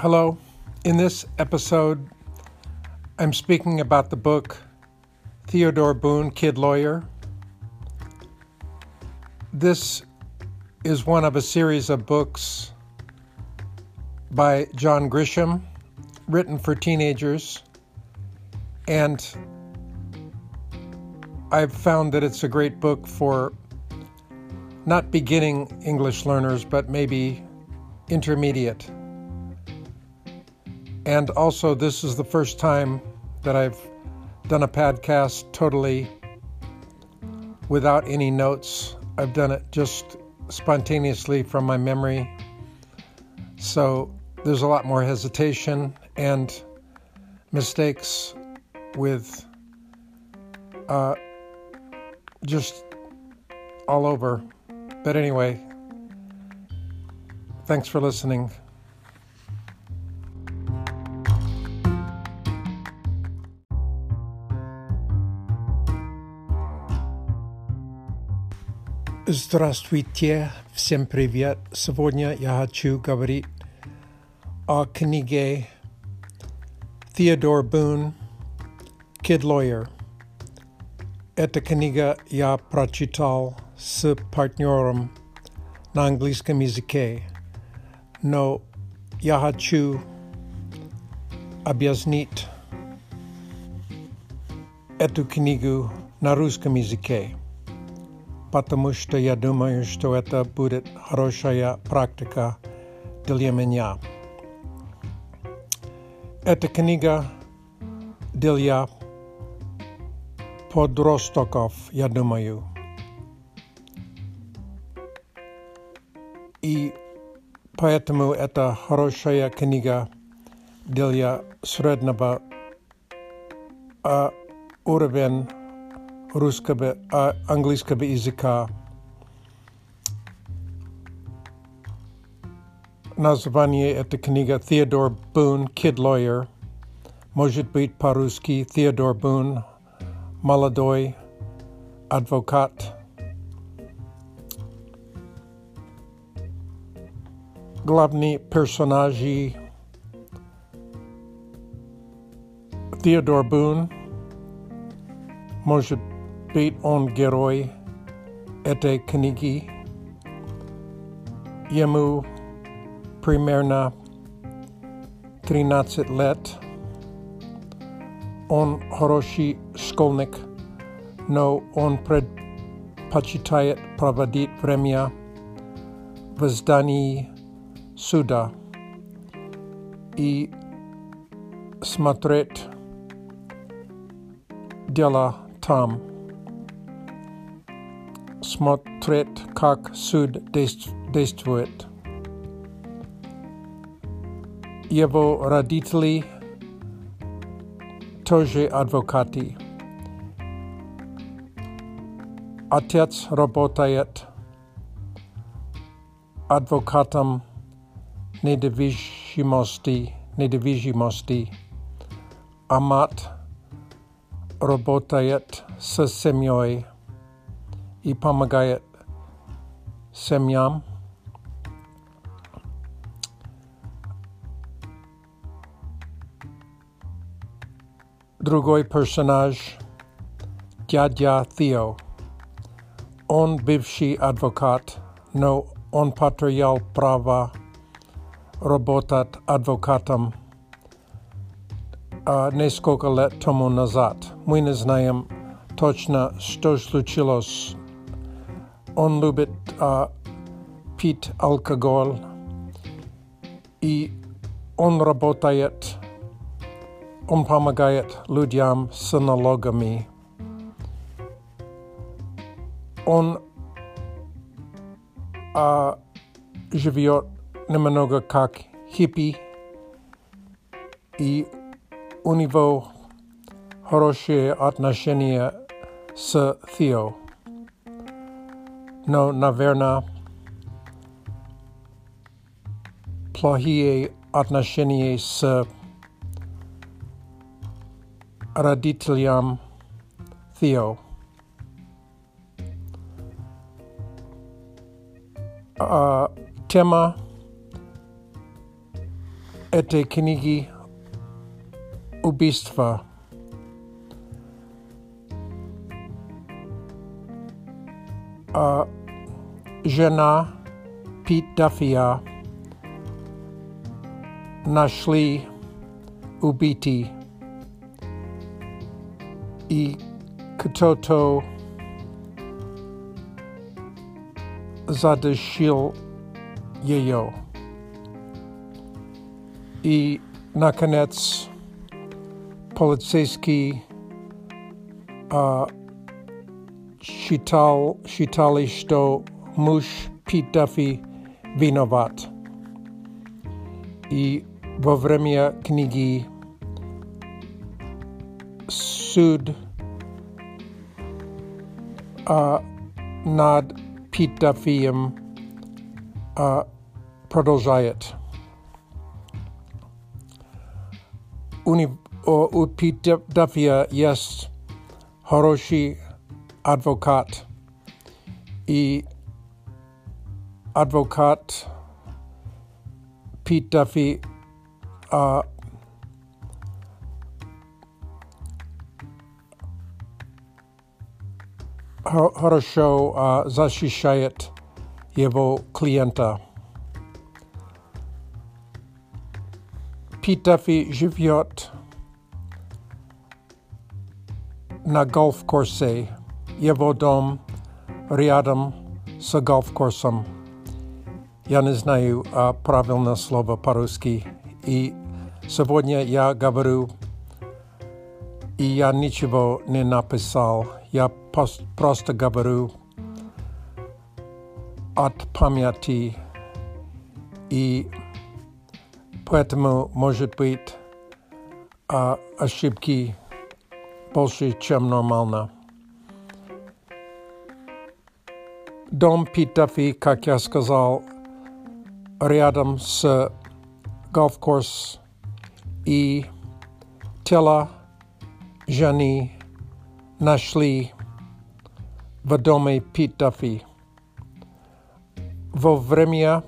Hello. In this episode, I'm speaking about the book Theodore Boone, Kid Lawyer. This is one of a series of books by John Grisham, written for teenagers. And I've found that it's a great book for not beginning English learners, but maybe intermediate. And also, this is the first time that I've done a podcast totally without any notes. I've done it just spontaneously from my memory. So there's a lot more hesitation and mistakes with uh, just all over. But anyway, thanks for listening. Здравствуйте, всем привет. Сегодня я хочу говорить о книге Theodore Boone «Kid Lawyer». Эта книга я прочитал с партнером на английском языке, но я хочу объяснить эту книгу на русском языке Потому что я думаю, что это будет хорошая практика для меня. Эта книга для подростков, я думаю. И поэтому это хорошая книга для среднего uh, уровня русского, а, английского языка. Название этой книги Theodore Boone, Kid Lawyer. Может быть по-русски Theodore Boone, молодой адвокат. Главные персонажи Theodore Boone, может beat on geroi ete knigi yemu primerna trinacet let on horoshi skolnik no on pred pachitayat pravadit vremya vzdani Suda i Smatret Dela Tam. смотрит, как суд действует. Его родители тоже адвокаты. Отец работает адвокатом недвижимости, недвижимости, а мать работает с семьей и помогает семьям. Другой персонаж – дядя Тео. Он бывший адвокат, но он потерял право работать адвокатом а, несколько лет тому назад. Мы не знаем точно, что случилось он любит uh, пить алкоголь, и он работает, он помогает людям с налогами. Он uh, живет немного как хиппи, и у него хорошие отношения с Тео но, наверное, плохие отношения с родителям Тео. А, тема этой книги убийства. А žena Duffia, našli ubiti i ktoto zadešil jejo. I nakonec policejský uh, šital, sto считали, что муж Пит Даффи виноват. И во время книги суд а, над Пит Даффием а, продолжает. Уни, у Пит Даффия есть хороший адвокат. И адвокат Пит Даффи а, хорошо а, защищает его клиента. Питафи живет на гольф-корсе. Его дом рядом с гольф-корсом. Я не знаю а, правильное слово по-русски. И сегодня я говорю, и я ничего не написал. Я просто говорю от памяти. И поэтому, может быть, а, ошибки больше, чем нормально. Дом Питафи, как я сказал, рядом с гольф-курс и тело Жани нашли в доме Пит Даффи. Во время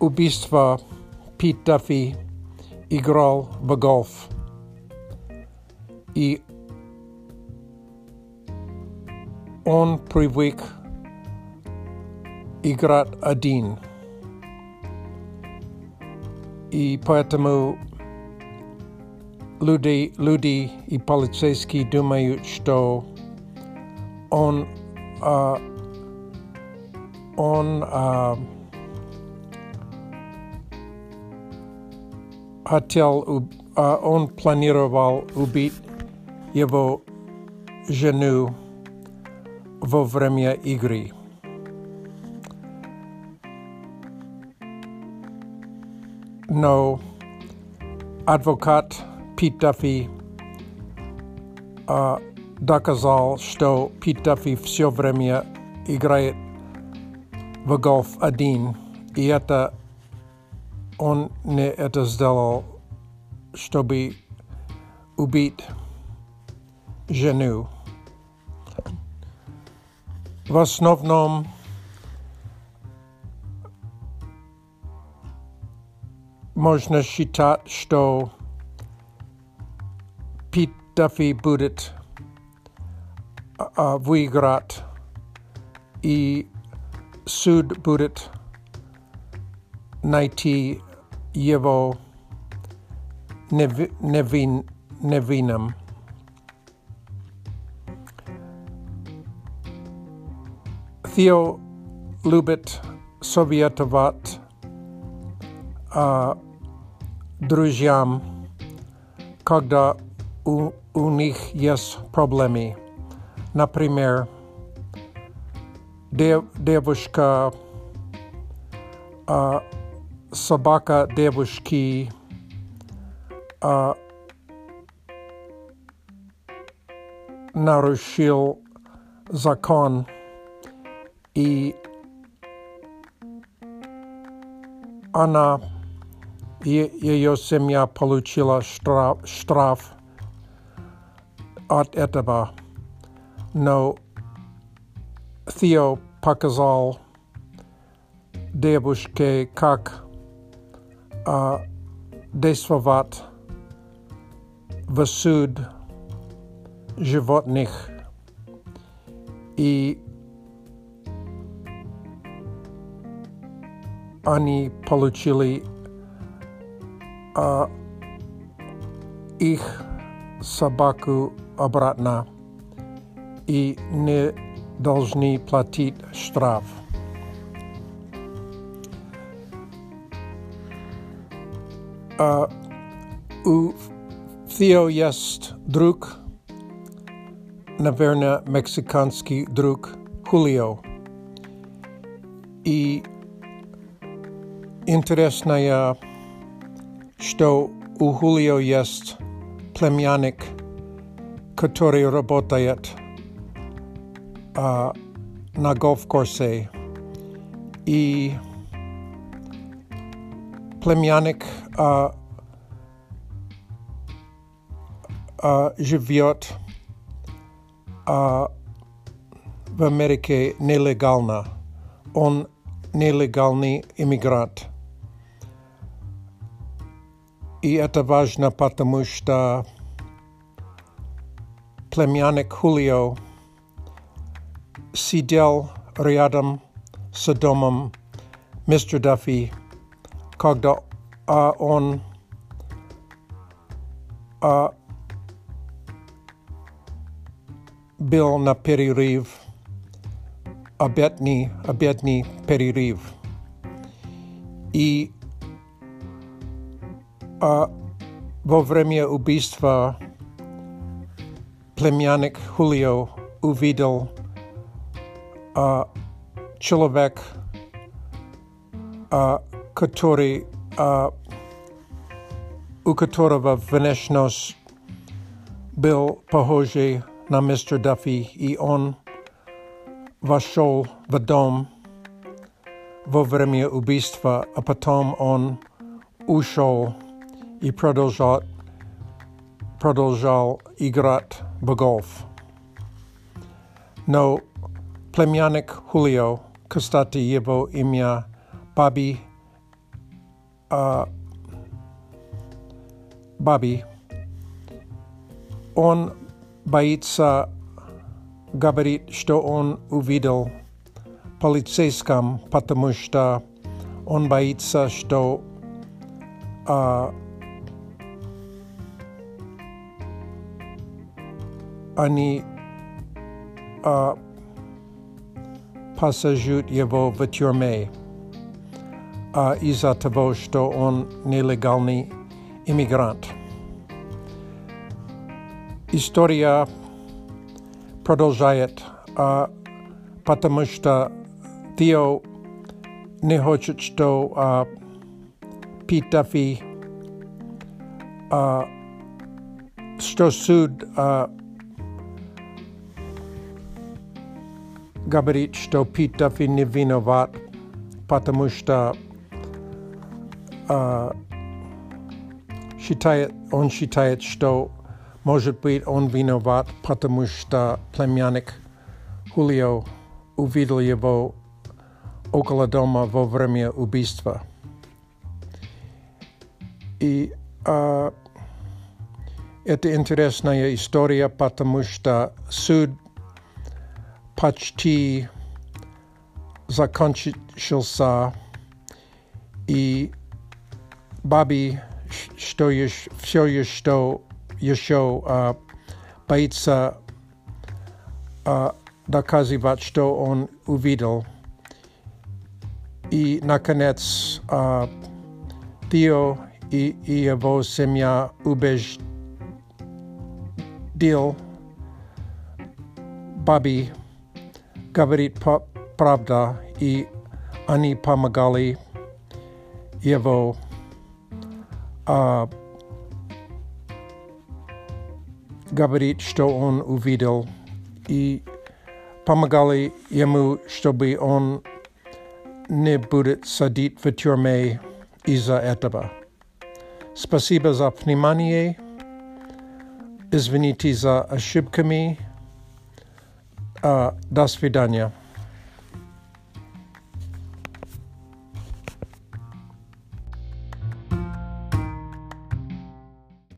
убийства Пит Даффи играл в гольф. И он привык играть один. И поэтому люди, люди и полицейские думают, что он, uh, он uh, хотел, uh, он планировал убить его жену во время игры. Но адвокат Пит Даффи доказал, что Пит Даффи все время играет в гольф один, и это он не это сделал, чтобы убить жену. В основном можно считать, что Пит Даффи будет uh, выиграть, и суд будет найти его невин, невинным. Theo любит советовать uh, друзьям, когда у, у них есть проблемы. Например, дев, девушка, uh, собака девушки, uh, нарушил закон и она ее семья получила штраф, штраф от этого. Но Theo показал девушке, как uh, действовать в суд животных и они получили uh, их собаку обратно и не должны платить штраф. Uh, у Theo есть друг, наверное, мексиканский друг Хулио. И интересное, что у Хулио есть племянник, который работает uh, на golf-корсе. И племянник uh, uh, живет uh, в Америке нелегально. Он нелегальный иммигрант. И это важно, потому что племянник Хулио сидел рядом с домом мистер Даффи, когда а, он а, был на перерыв, обедный, обедный перерыв. И а, во время убийства племянник Хулио увидел а, человек, а, который, а, у которого внешность был похожий на мистер Даффи, и он вошел в дом во время убийства, а потом он ушел и продолжал, продолжал играть в гольф. Но племянник Хулио, кстати, его имя Баби, а, Баби, он боится говорить, что он увидел полицейском, потому что он боится, что а, они а, посажут его в тюрьме а из-за того, что он нелегальный иммигрант. История продолжает, а, потому что Тео не хочет, что а, Пит Даффи, а, что суд а, говорит, что Пит Даффи не виноват, потому что а, считает, он считает, что может быть он виноват, потому что племянник Хулио увидел его около дома во время убийства. И а, это интересная история, потому что суд почти закончился, и Баби, что еще, все еще, еще а, боится а, доказывать, что он увидел. И, наконец, а, Тео и, и его семья убеждил Баби говорит правда, и они помогали его а, говорить, что он увидел, и помогали ему, чтобы он не будет садить в тюрьме из-за этого. Спасибо за внимание. Извините за ошибками. Äh, das Vidania.